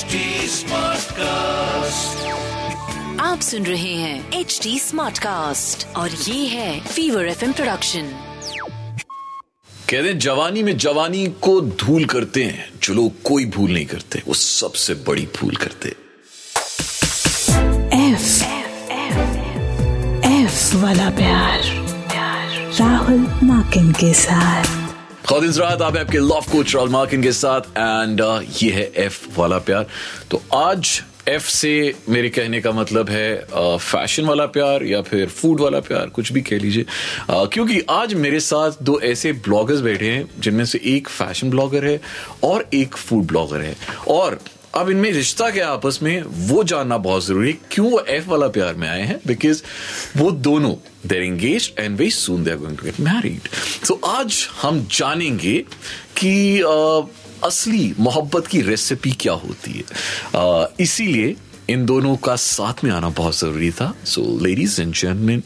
HD Smartcast. आप सुन रहे हैं एच डी स्मार्ट कास्ट और ये है फीवर एफ़ प्रोडक्शन कहते हैं जवानी में जवानी को धूल करते हैं जो लोग कोई भूल नहीं करते वो सबसे बड़ी भूल करते एफ़ एफ़ एफ़ वाला प्यार राहुल माकिन के साथ। खातिन रात आप आपके लव कोच रॉल मार्किन के साथ एंड ये है एफ़ वाला प्यार। तो आज एफ़ से मेरे कहने का मतलब है फ़ैशन वाला प्यार या फिर फ़ूड वाला प्यार कुछ भी कह लीजिए। अ, क्योंकि आज मेरे साथ दो ऐसे ब्लॉगर्स बैठे हैं जिनमें से एक फ़ैशन ब्लॉगर है और एक फ़ूड ब्लॉगर है। और अब इनमें रिश्ता क्या आपस में वो जानना बहुत ज़रूरी है क्यों वो एफ़ वाला प्यार में आए हैं? बिकॉज़ वो दोनों they're engage and very soon they are going to get married so आज हम जानेंगे कि अ, असली मोहब्बत की रेसिपी क्या होती है। इसीलिए इन दोनों का साथ में आना बहुत ज़रूरी था। So ladies and gentleman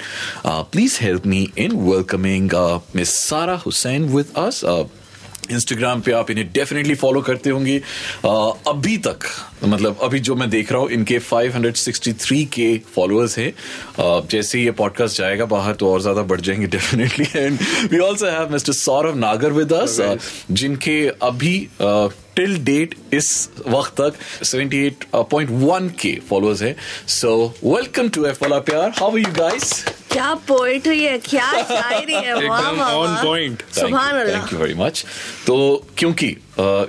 please help me in welcoming miss Sara Hussain with us Instagram पे आप इन्हें डेफिनेटली फॉलो करते होंगे। अभी तक मतलब अभी जो मैं देख रहा हूँ इनके 563 के फॉलोअर्स हैं। जैसे ही ये पॉडकास्ट जाएगा बाहर तो और ज़्यादा बढ़ जाएँगे definitely and we also have mister Saurabh Nagar with us जिनके अभी टिल डेट इस वक्त तक 78.1 के फॉलोअर्स है। सो वेलकम टू एफ़ वाला प्यार हाउ आर यू गाइस क्या पोएट्री है क्या शायरी है? वाह एकदम on वाह। सुभान अल्लाह थैंक यू वेरी मच तो क्योंकि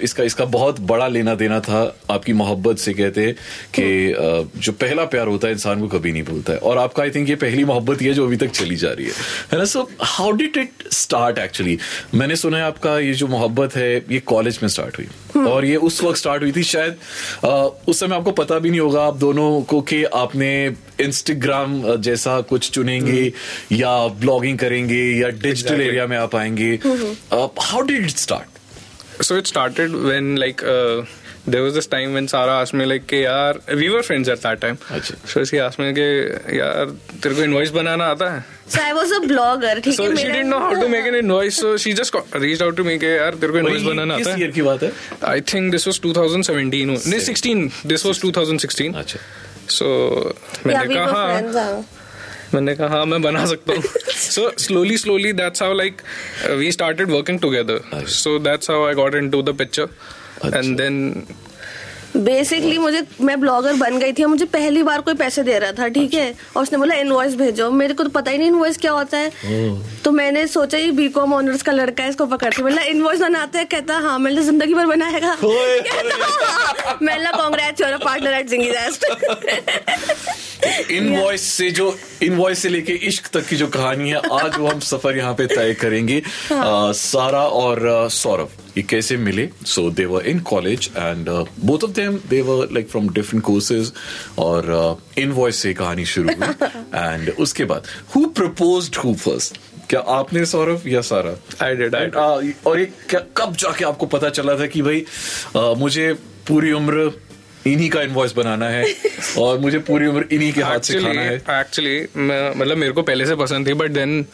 इसका इसका बहुत बड़ा लेना देना था आपकी मोहब्बत से कहते हैं कि जो पहला प्यार होता है इंसान को कभी नहीं भूलता है। और आपका आई थिंक ये पहली मोहब्बत ही है जो अभी तक चली जा रही है। है ना? So how did it start actually मैंने सुना है आपका ये जो मोहब्बत है ये कॉलेज में स्टार्ट हुई। और ये उस वक्त स्टार्ट हुई थी शायद आ, उस समय आपको पता भी नहीं होगा आप दोनों को कि आपने इंस्टाग्राम जैसा कुछ चुनेंगे या ब्लॉगिंग करेंगे या डिजिटल Exactly. एरिया में आप आएँगे। How did it start so it started when like uh, there was this time when Sarah asked me like कि यार we were friends at that time अच्छा। so she asked me कि यार तेरे को invoice बनाना आता है So I was a blogger ठीक so है she didn't know how to make an invoice so she just reached out to me कि यार तेरे को invoice बनाना किस आता ईयर है की बात है I think this was 2017 हो- नहीं 16 this was 2016 अच्छा so Yeah, मैंने we कहा हाँ हाँ। मैंने कहा हाँ मैं बना सकता हूँ so slowly slowly that's how like uh, we started working together अच्छा। so that's how I got into अच्छा। and then बेसिकली मुझे मैं ब्लॉगर बन गई थी मुझे पहली बार कोई पैसे दे रहा था ठीक है? और उसने बोला इनवॉइस भेजो। मेरे को तो पता ही नहीं इनवॉइस क्या होता है। तो मैंने सोचा ये बी कॉम ऑनर्स का लड़का है इसको पकड़ पकड़ते मैंने इनवॉइस बनाते हैं कहता हाँ मैंने ज़िंदगी भर बनाएगा। कहता हाँ मैंने congrats your partner at जिंगी invoice से जो इन इनवॉइस से लेके इश्क तक की जो कहानी है आज वो हम सफ़र यहाँ पे तय करेंगे। हाँ। सारा और सौरभ ये कैसे मिले? So they were in college and both of them they were like from different courses और इन इनवॉइस से कहानी शुरू हुई। एंड उसके बाद हु प्रपोज्ड हु फ़र्स्ट क्या आपने सौरभ या सारा? I did, I And, uh, और ये क्या- कब जाके आपको पता चला था कि भाई uh, मुझे पूरी उम्र इन्हीं का इनवॉइस बनाना है और मुझे पूरी उम्र इन्हीं के हाथ से खाना है। एक्चुअली मतलब मेरे को पहले से पसंद थी but then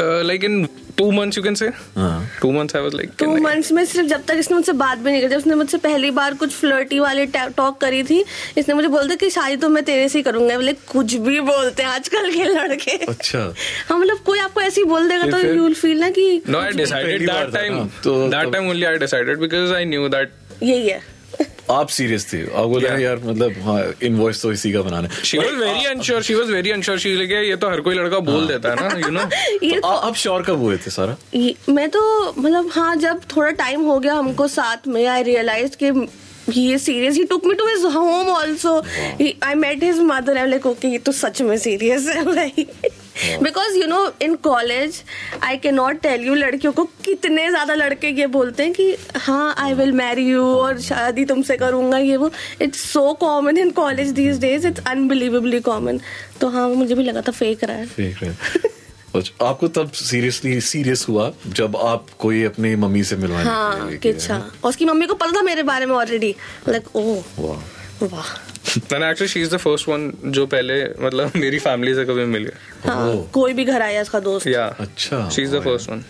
like in two months you can say हाँ। Two months I was like two months में सिर्फ़ जब तक इसने मुझसे बात भी नहीं करी उसने मुझसे पहली बार कुछ फ्लर्टी वाले टॉक करी थी इसने मुझे बोलता कि शादी तो मैं तेरे से ही करूँगा बोले कुछ भी बोलते हैं आजकल के लड़के। अच्छा। हाँ मतलब कोई आपको ऐसे ही बोल देगा तो यू विल फील ना कि no I decided that time that time only I decided because I knew that यही है। आप सीरियस थे? आपको लगा Yeah. यार मतलब हाँ इनवॉइस तो इसी का बनाना she was very unsure she was very unsure she like ये तो हर कोई लड़का बोल देता है ना यू नो तो आ- आप श्योर कब हुए थे सारा? मैं तो मतलब हाँ जब थोड़ा टाइम हो गया हमको साथ में आई रियलाइज़ कि he is serious he took me to his home also I met his mother I like okay ये तो सच में सीरियस है भाई. Because you know in college I can not tell you लड़कियों को कितने ज़्यादा लड़के ये बोलते हैं कि हाँ आई विल मैरी यू और शादी तुमसे करूँगा ये वो। It's so common in college these days it's unbelievably common तो हाँ मुझे भी लगा था फेक रहा है। रहे हैं। अच्छा, आपको तब सीरियसली सीरियस हुआ जब आप कोई अपनी मम्मी से मिलवाने के लिए हाँ लेके अच्छा और उसकी मम्मी को पता था मेरे बारे में ऑलरेडी लाइक ओह वाह। वाह। मैंने actually she is the first one जो पहले मतलब मेरी फैमिली से कभी मिली। हाँ। कोई भी घर आया उसका दोस्त। या अच्छा she is the first one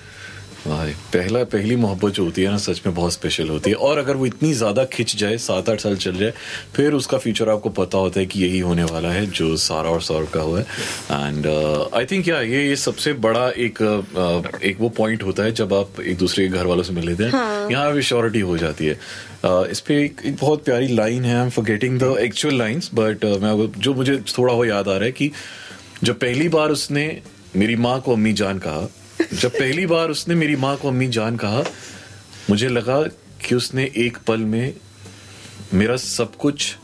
वाह रे, पहला पहली मोहब्बत जो होती है ना सच में बहुत स्पेशल होती है। और अगर वो इतनी ज़्यादा खिंच जाए सात आठ साल चल जाए फिर उसका फ्यूचर आपको पता होता है कि यही होने वाला है जो सारा और सौरभ का हुआ है। एंड आई थिंक या ये ये सबसे बड़ा एक uh, एक वो पॉइंट होता है जब आप एक दूसरे के घर वालों से मिल लेते हैं। हाँ. यहाँ पे श्योरिटी हो जाती है। इस पे एक, एक बहुत प्यारी लाइन है I am forgetting the actual lines but मैं जो मुझे थोड़ा वो याद आ रहा है कि जब पहली बार उसने मेरी माँ को अम्मी जान कहा जब पहली बार उसने मेरी माँ को अम्मी जान कहा मुझे लगा कि उसने एक पल में मेरा सब कुछ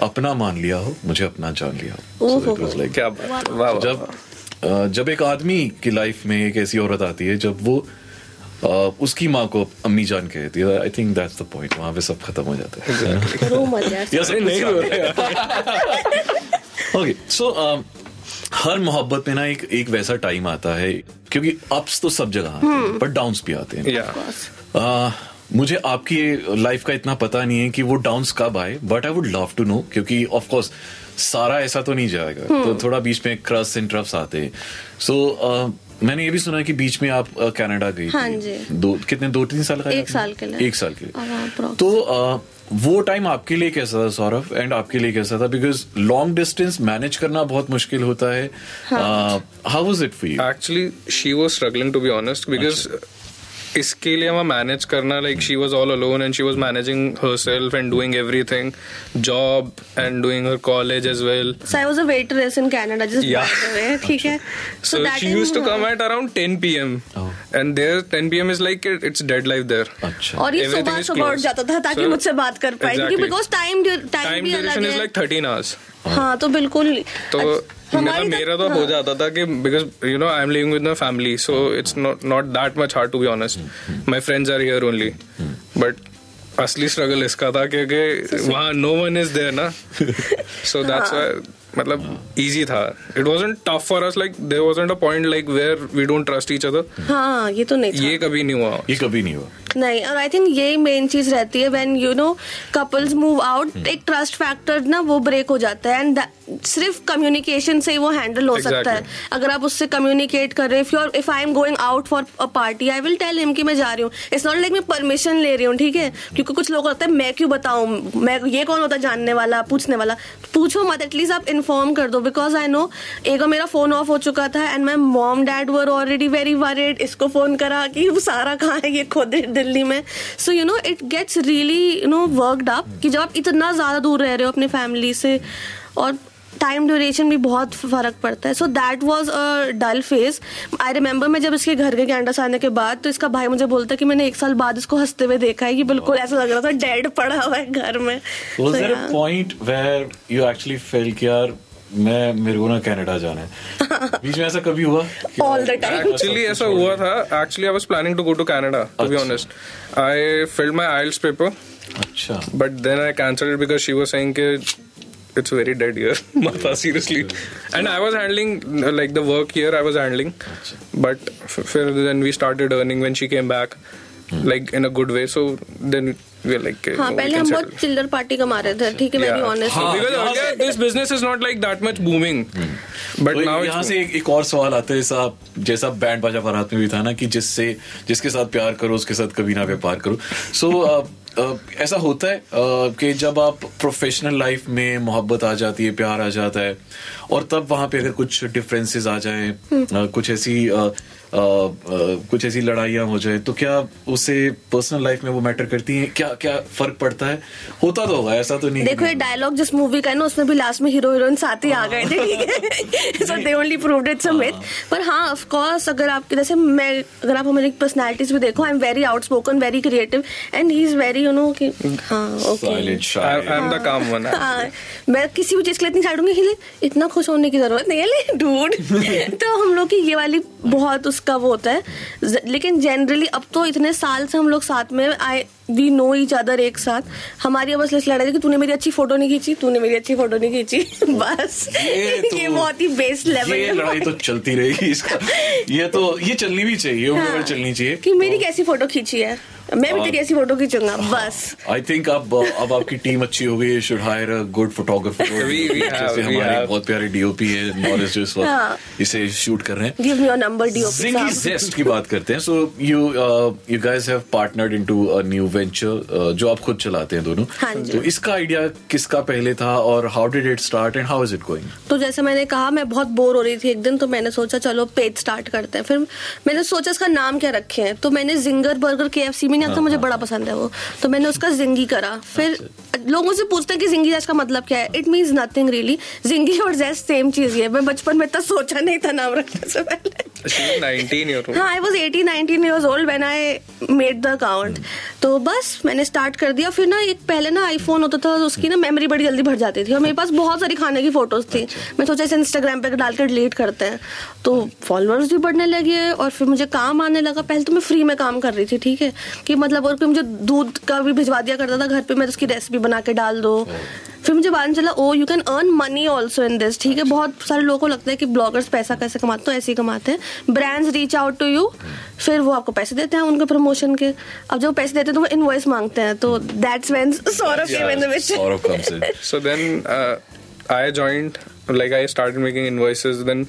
अपना मान लिया हो मुझे अपना जान लिया हो। So like- क्या बात वाह वाह जब जब एक आदमी की लाइफ में एक ऐसी औरत आती है जब वो उसकी माँ को अम्मी जान कहती है। I think that's the point वहाँ पे सब खत्म हो जाता है। ओके सो हर मोहब्बत में ना एक एक वैसा टाइम आता है क्योंकि अप्स तो सब जगह आते हैं पर डाउन्स भी आते हैं। या मुझे आपकी लाइफ का इतना पता नहीं है कि वो डाउन्स कब आए but I would love to know क्योंकि ऑफ़ कोर्स सारा ऐसा तो नहीं जाएगा। तो थोड़ा बीच में क्रस एंड ट्रफ्स आते हैं। सो मैंने ये भी सुना है कि बीच में आप कनाडा गई हाँ थी। जी। दो कितने दो तीन साल का एक साल के लिए। एक साल के लिए। तो आ, वो टाइम आपके लिए कैसा था सौरभ? एंड आपके लिए कैसा था? बिकॉज़ लॉन्ग डिस्टेंस मैनेज करना बहुत मुश्किल होता है। How was it for you actually she was struggling to be honest because इसके लिए हमें मैनेज करना like she was all alone and she was managing her and doing every job and doing her college as well I was a waiter in Canada just या ठीक है? So she used to come at around ten P and there ten P is like it's dead life there और ये सुबह सुबह उठ जाता था ताकि मुझसे बात कर पाए क्योंकि बिकॉज़ टाइम टाइम भी अलग है। लाइक थर्टीन आवर्स हाँ तो बिल्कुल तो मतलब मेरा तो हो हाँ. जाता था कि because you know I am living with my family so it's not not that much hard to be honest my friends are here only but असली स्ट्रगल इसका था क्योंकि वहाँ नो वन इज़ देयर ना। सो दैट्स मतलब easy था। It wasn't tough for us like there wasn't a point like where we don't trust each other हाँ ये तो नहीं ये कभी नहीं हुआ। ये कभी नहीं हुआ। नहीं। और आई थिंक यही मेन चीज़ रहती है when you know couples move out एक ट्रस्ट फैक्टर ना वो ब्रेक हो जाता है। एंड सिर्फ़ कम्युनिकेशन से ही वो हैंडल हो exactly. सकता है। अगर आप उससे कम्युनिकेट कर रहे if if I am going out for a party I will tell him कि मैं जा रही हूँ। इट्स नॉट लाइक मैं परमिशन ले रही हूँ ठीक है? क्योंकि कुछ लोग होता है मैं क्यों बताऊँ? मैं ये कौन होता है जानने वाला पूछने वाला? पूछो मत एटलीस्ट आप इन्फॉर्म कर दो। बिकॉज़ आई नो एक बार मेरा फ़ोन ऑफ़ हो चुका था and my mom dad were already very worried इसको फ़ोन करा कि वो सारा कहाँ है ये खुद दिल्ली में। So you know it gets really you know worked up कि जब आप इतना ज़्यादा दूर रह रहे हो अपनी फैमिली से और टाइम ड्यूरेशन भी बहुत फ़र्क पड़ता है। So that was a dull phase I remember मैं जब इसके घर के कैंडस आने के बाद तो इसका भाई मुझे बोलता है कि मैंने एक साल बाद इसको हँसते हुए देखा है कि बिल्कुल ऐसा लग रहा था डेड पड़ा हुआ है घर में। Point where you actually felt कि यार मैं मेरे को ना कनाडा जाना है बीच में ऐसा कभी हुआ कि All the time. एक्चुअली ऐसा हुआ था actually I was planning to go to Canada to be अच्छा. Honest I filled my IELTS paper अच्छा cancelled it because she was saying that it's very dead here, Mata, seriously. And I was handling uh, like the work here. I was handling, but f- f- then we started earning when she came back, like in a good way. So then we were like, हाँ पहले हम बहुत चिल्लर party कमा रहे थे ठीक है मैं ऑनेस्ट So because यहाँ earlier this business is not like that much booming, but तो now यहाँ से एक, एक और सवाल आता है जैसा जैसा बैंड बाजा बारात में भी था ना कि जिससे जिसके साथ प्यार करो उसके साथ कभी ना व्यापार करो। सो ऐसा होता है अ, कि जब आप प्रोफेशनल लाइफ में मोहब्बत आ जाती है प्यार आ जाता है और तब वहाँ पे अगर कुछ डिफरेंसेस आ जाएँ अ, कुछ ऐसी अ, अ, अ, कुछ ऐसी लड़ाइयाँ हो जाए तो क्या उसे पर्सनल लाइफ में वो मैटर करती हैं? क्या क्या फ़र्क पड़ता है? होता तो होगा ऐसा तो नहीं देखो ये डायलॉग जिस मूवी का है ना उसमें भी लास्ट में हीरो हीरोइन साथ ही आ गए थे ठीक है? So they only proved it's a myth पर हाँ ऑफ़ कोर्स अगर आप जैसे मैं अगर आप हमारी पर्सनालिटीज भी देखो I am very outspoken very creative and he is very you know कि हाँ okay I'm the calm one. हाँ, मैं किसी भी चीज़ के लिए इतनी साइड होंगी इतना खुश होने की ज़रूरत नहीं है डूड तो हम लोग की ये वाली बहुत उसका वो होता है? लेकिन जनरली अब तो इतने साल से हम लोग साथ में I we know each other एक साथ। हमारी बस लड़ाई थी कि तूने मेरी अच्छी फ़ोटो नहीं खींची तूने मेरी अच्छी फ़ोटो नहीं खींची। बस। ये तो- ये बहुत ही बेस लेवल ये लड़ाई तो चलती रहेगी इसका। ये तो ये चलनी भी चाहिए हाँ, चलनी चाहिए। कि मेरी कैसी फ़ोटो खींची है? मैं भी तेरी ऐसी फ़ोटो खींचूँगा बस। आई थिंक अब अब आपकी टीम अच्छी हो गई should hire a good photographer We- we have- जैसे हमारे बहुत प्यारे डीओपी है नॉलेज जो इस हाँ। वक्त इसे शूट कर रहे हैं। Give me your number DOP जिंगी जेस्ट की बात करते हैं। So you you guys have partnered into a new venture जो आप खुद चलाते हैं दोनों। हाँ तो इसका आइडिया किसका पहले था और how did it start and how is it going तो जैसे मैंने कहा मैं बहुत बोर हो रही थी एक दिन तो मैंने सोचा चलो पेज स्टार्ट करते हैं। फिर मैंने सोचा इसका नाम क्या रखे हैं? तो मैंने जिंगर बर्गर के में नहीं आता मुझे बड़ा पसंद है वो। तो मैंने उसका जिंगी करा। फिर लोगों से पूछते हैं कि जिंगी जैस का मतलब क्या है। इट मीन्स नथिंग रियली जिंगी और जैस सेम चीज़ ही है। मैं बचपन में इतना सोचा नहीं था नाम रखने से पहले। She was 19 year old. हाँ I was eighteen nineteen years old when I made the account तो बस मैंने स्टार्ट कर दिया। फिर ना एक पहले ना आईफोन होता था तो उसकी ना मेमोरी बड़ी जल्दी भर जाती थी और मेरे पास बहुत सारी खाने की फ़ोटोज़ थी। मैं सोचा इसे इंस्टाग्राम पे डाल कर डिलीट करते हैं। तो फॉलोअर्स भी बढ़ने लगे और फिर मुझे काम आने लगा। पहले तो मैं फ्री में काम कर रही थी ठीक है? कि मतलब और फिर मुझे दूध का भी भिजवा दिया करता था घर पे मैं उसकी रेसिपी बना के डाल दो। फिर मुझे बाद में चला ओ you can earn money also in this ठीक है बहुत सारे लोगों को लगता है कि ब्लॉगर्स पैसा कैसे कमाते हैं तो ऐसे ही कमाते हैं। Brands reach out to you फिर वो आपको पैसे देते हैं उनके प्रमोशन के। अब जब पैसे देते हैं तो वो इनवॉइस मांगते हैं तो that's when Saurabh came in the picture so then I joined like I started making invoices then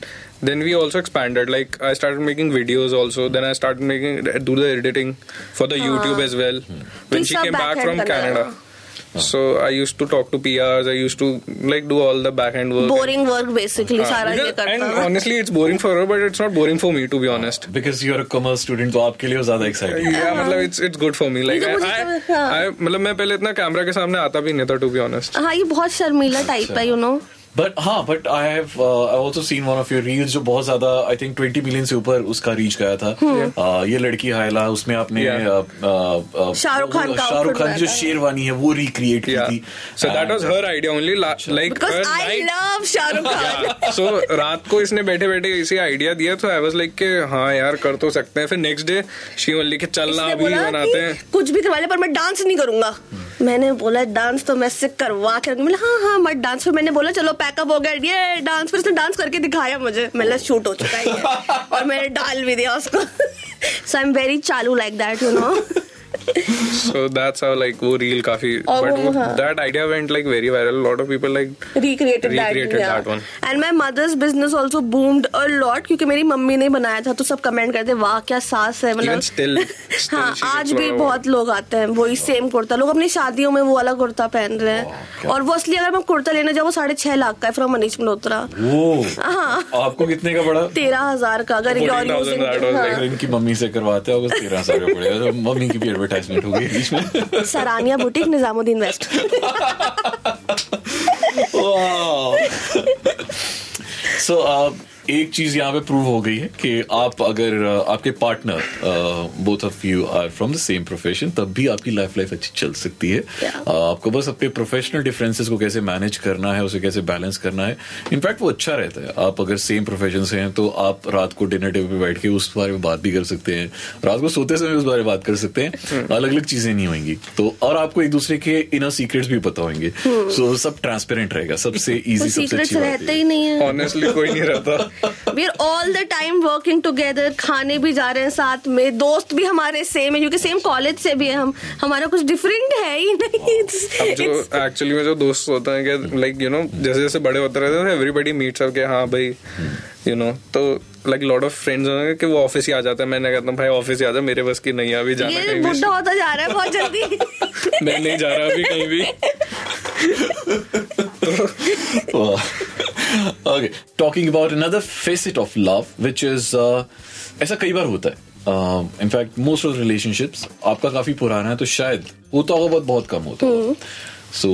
then we also expanded. Like i started making videos also then i started making do the editing for the हाँ। youtube as well. Hmm. when Please she came back. है। So I used to talk to PRs. I used to like do all the back end work. Boring work basically. Uh, सारा ये because- and करता honestly, it's boring for her, but it's not boring for me, to be honest. Because you are a commerce student तो आपके लिए ज़्यादा exciting. Yeah, मतलब it's it's good for me. Like तो I, I, तो- हाँ। I मतलब मैं पहले इतना कैमरा के सामने आता भी नहीं था, to be honest. हाँ ये बहुत शर्मीला type है you नो बट हाँ but I have I also seen one of your reels जो बहुत ज़्यादा आई थिंक 20 मिलियन से ऊपर उसका रीच गया था। Uh, ये लड़की हायला उसमें आपने uh, uh, uh, Shahrukh Khan Shahrukh Khan जो शेरवानी है वो रिक्रिएट की थी। So that And- was her idea only. La- like because her I love Shahrukh Khan so रात को इसने बैठे बैठे इसी आइडिया दिया तो आई वाज लाइक कि हाँ यार कर तो सकते हैं। फिर नेक्स्ट डे शी ओनली कि चलना अभी बनाते हैं। कुछ भी करवा ले पर मैं डांस नहीं करूँगा। मैंने बोला डांस तो मैं से करवा के। बोला हाँ हाँ मत डांस फिर। मैंने बोला, चलो पैकअप हो गया ये डांस फिर उसने डांस करके दिखाया मुझे। मतलब शूट हो चुका है और मैंने डाल भी दिया उसको। सो आई एम वेरी चालू like that you know so that's how like वो reel काफ़ी but वो, हाँ। that idea went like very viral. A lot of people like recreated, Recreated that, yeah. that one. And my mother's business also boomed a lot क्योंकि मेरी mummy ने बनाया था तो सब कमेंट करते वाह क्या सास है? मतलब still, still हाँ आज भी बहुत लोग आते हैं वही सेम कुर्ता। लोग अपनी शादियों में वो वाला कुर्ता पहन रहे हैं। और वो असली अगर मैं कुर्ता लेने जाऊँ वो साढ़े छह लाख का है फ्रॉम मनीष मल्होत्रा। हाँ। आपको कितने का पड़ा? तेरह हज़ार का अगर ये और 14,000 using- that was like- हाँ। इनकी मम्मी से करवाते हो तेरह हज़ार का पड़ेगा। तो मम्मी की एडवर्टाइजमेंट हो गई बीच में। Sarania boutique Nizamuddin west so uh, एक चीज़ यहाँ पे प्रूव हो गई है कि आप अगर आपके partner both of you are from the same profession तब भी आपकी लाइफ लाइफ अच्छी चल सकती है। Yeah. Uh, आपको बस अपने प्रोफेशनल डिफरेंसेस को कैसे मैनेज करना है उसे कैसे बैलेंस करना है। इनफैक्ट वो अच्छा रहता है। आप अगर सेम प्रोफेशन से हैं तो आप रात को डिनर टेबल पे बैठ के उस बारे में बात भी कर सकते हैं। रात को सोते समय उस बारे में बात कर सकते हैं। अलग अलग चीज़ें नहीं होंगी। तो और आपको एक दूसरे के इनर सीक्रेट्स भी पता होंगे। सो सब ट्रांसपेरेंट रहेगा। सबसे इजी सबसे अच्छी बात ही। नहीं है। Honestly कोई नहीं रहता। We are all the time working together खाने भी जा रहे हैं साथ में दोस्त भी हमारे सेम है क्योंकि सेम कॉलेज से भी है हम। हमारा कुछ डिफरेंट है ही नहीं। जो एक्चुअली में जो दोस्त होते हैं लाइक यू नो जैसे जैसे बड़े होते रहते हैं एवरीबडी मीट्स अप के हाँ भाई यू नो तो लाइक लॉट ऑफ़ फ्रेंड्स होंगे कि वो ऑफ़िस ही आ जाते हैं। मैंने कहता हूँ भाई ऑफ़िस ही आ जा मेरे बस की नहीं अभी जाना ये बुढ़ा होता जा रहा है बहुत जल्दी। मैं नहीं जा रहा अभी कहीं भी। okay talking about another facet of love which is uh, ऐसा कई बार होता है। इनफैक्ट मोस्ट ऑफ़ रिलेशनशिप्स आपका काफ़ी पुराना है तो शायद होता होगा बहुत बहुत कम होता होगा। सो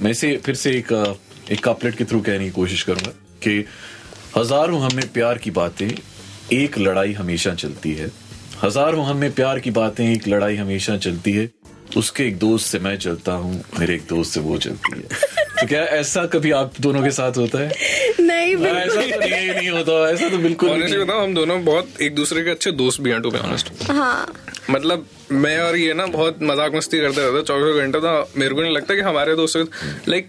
मैं से फिर से एक uh, एक कापलेट के थ्रू कहने की कोशिश करूँगा कि हज़ारों हमें प्यार की बातें एक लड़ाई हमेशा चलती है। हज़ारों हमें प्यार की बातें एक लड़ाई हमेशा चलती है। उसके एक दोस्त से मैं चलता हूँ मेरे एक दोस्त से वो चलती है। तो क्या ऐसा कभी आप दोनों के साथ होता है? नहीं बिल्कुल ऐसा तो नहीं नहीं होता ऐसा तो बिल्कुल नहीं। ऑनेस्टली। बताओ हम दोनों बहुत एक दूसरे के अच्छे दोस्त भी हैं टू बी ऑनेस्ट हाँ। मतलब मैं और ये ना बहुत मज़ाक मस्ती करते रहते चौबीस घंटे तो मेरे को नहीं लगता कि हमारे दोस्त लाइक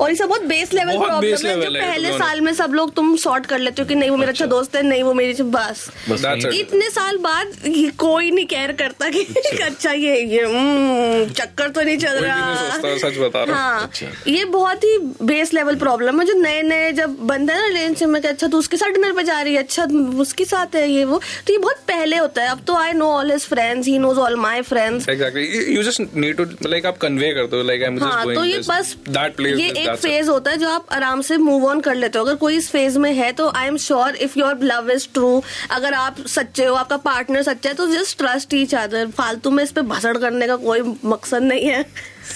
और ये बहुत बेस लेवल बहुत प्रॉब्लम base है जो है, पहले साल में सब लोग तुम सॉर्ट कर लेते हो कि नहीं वो मेरा अच्छा दोस्त है नहीं वो मेरी बस। बस. इतने साल बाद ये कोई नहीं केयर करता कि अच्छा। ये ये हम्म, चक्कर तो नहीं चल रहा। सच बता रहा हाँ। अच्छा। ये बहुत ही बेस लेवल प्रॉब्लम है जो नए नए जब बंदा है ना रिलेशनशिप में अच्छा तू उसके साथ डिनर पे जा रही है अच्छा उसके साथ है ये वो तो ये बहुत पहले होता है। अब तो I know all his friends he knows all my friends Exactly. You, you just need to like आप convey कर दो like I'm just हाँ going तो ये बस that place ये this, एक फ़ेज़ होता है जो आप आराम से मूव ऑन कर लेते हो। अगर कोई इस फ़ेज़ में है तो I am sure if your love is true अगर आप सच्चे हो आपका पार्टनर सच्चा है तो जस्ट ट्रस्ट ईच अदर फालतू में इस पे भसड़ करने का कोई मकसद नहीं है।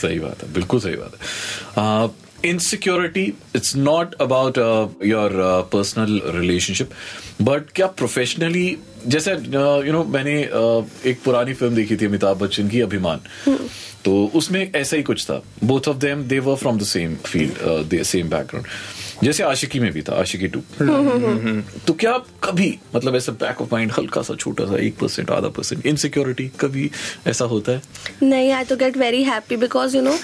सही बात है बिल्कुल सही बात है। Insecurity it's not about your personal relationship but क्या प्रोफेशनली जैसे यू नो मैंने uh, एक पुरानी फ़िल्म देखी थी अमिताभ बच्चन की अभिमान। तो उसमें ऐसा ही कुछ था। Both of them they were from the same field same background जैसे आशिकी में भी था आशिकी टू तो क्या कभी मतलब ऐसा बैक ऑफ़ माइंड हल्का सा छोटा सा एक परसेंट आधा परसेंट इनसिक्योरिटी कभी ऐसा होता है? नहीं आई तो get very happy because you know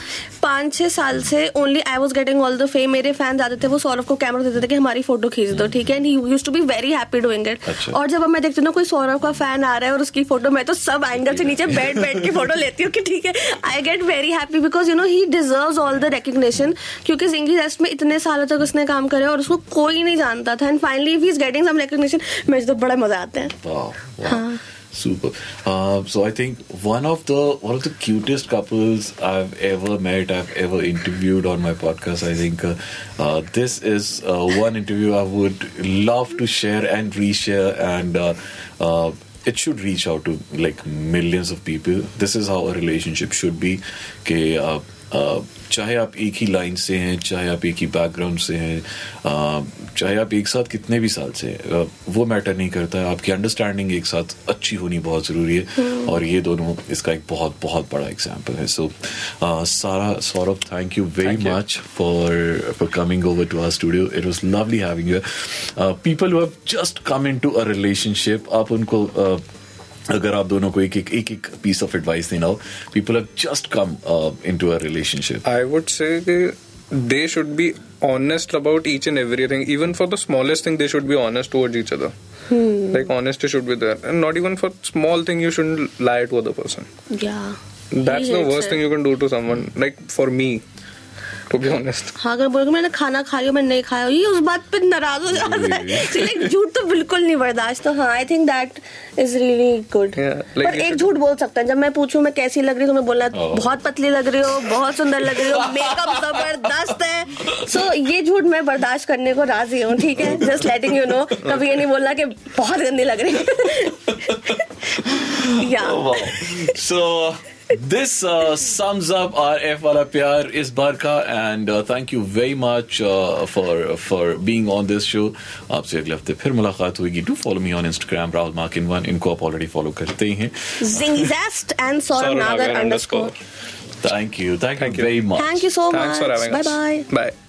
पाँच छह साल से only I was getting all the fame मेरे फ़ैन आते थे वो सौरभ को कैमरा देते थे कि हमारी फ़ोटो खींच दो ठीक है? And he used to be very happy doing it. और जब मैं देखती हूँ ना कोई सौरभ का फ़ैन आ रहा है और उसकी फ़ोटो मैं तो सब एंगल से नीचे बैठ बैठ के फ़ोटो लेती हूँ कि ठीक है। I get very happy because you know he deserve all the recognition क्योंकि जिंगी रेस्ट में इतने सालों तक उसने काम करे और उसको कोई नहीं जानता था। And finally if he is getting some recognition मुझे तो बड़ा मजा आता है Wow, wow. Super. Uh, so I think one of the one of the cutest couples I've ever met, I've ever interviewed on my podcast. I think uh, uh, this is uh, one interview I would love to share and reshare, and uh, uh, it should reach out to like millions of people. This is how a relationship should be. Okay. Uh, चाहे आप एक ही line से हैं चाहे आप एक ही background से हैं uh, चाहे आप एक साथ कितने भी साल से हैं, uh, वो मैटर नहीं करता है। आपकी अंडरस्टैंडिंग एक साथ अच्छी होनी बहुत ज़रूरी है। और ये दोनों इसका एक बहुत बहुत बड़ा एग्ज़ाम्पल है। So Sara Saurabh thank you very much for for coming over to our studio it was lovely having you people have just come in to a relationship आप उनको uh, अगर आप दोनों को एक एक एक एक पीस ऑफ एडवाइस देना हो people have just come into a relationship I would say that they should be honest about each and everything. Even for the smallest thing, they should be honest towards each other. Like honesty should be there, and not even for small thing you shouldn't lie to other person. या That's the worst thing you can do to someone. Like for me, To be honest. हाँ अगर बोलोगे मैंने खाना खा लिया मैंने नहीं खाया ये उस बात पे नाराज़ हो जाता है। लाइक झूठ तो बिल्कुल नहीं बर्दाश्त। तो हाँ I think that is really good पर एक झूठ बोल सकता है। जब मैं पूछूँ मैं कैसी लग रही हूँ? तुम्हें बोलना Oh. बहुत पतली लग रही हो बहुत सुंदर लग रही हो मेकअप ज़बरदस्त है। सो ये झूठ मैं बर्दाश्त करने को राज़ी हूँ ठीक है? जस्ट लेटिंग यू नो कभी ये नहीं बोलना कि बहुत गंदी लग रही। है या wow. So this uh, sums up our F wala pyar is बार का and uh, thank you very much uh, for for being on this show. आपसे अगले हफ्ते फिर मुलाकात होगी. Do follow me on Instagram Rahul मार्किन one इनको आप already follow करते ही हैं. जिंगजेस्ट and Saurabh Saurabh Nagar Nagar underscore underscore. Thank you. Thank, Thank you you. very much. Thank you so Thanks for much having bye us. Bye Bye.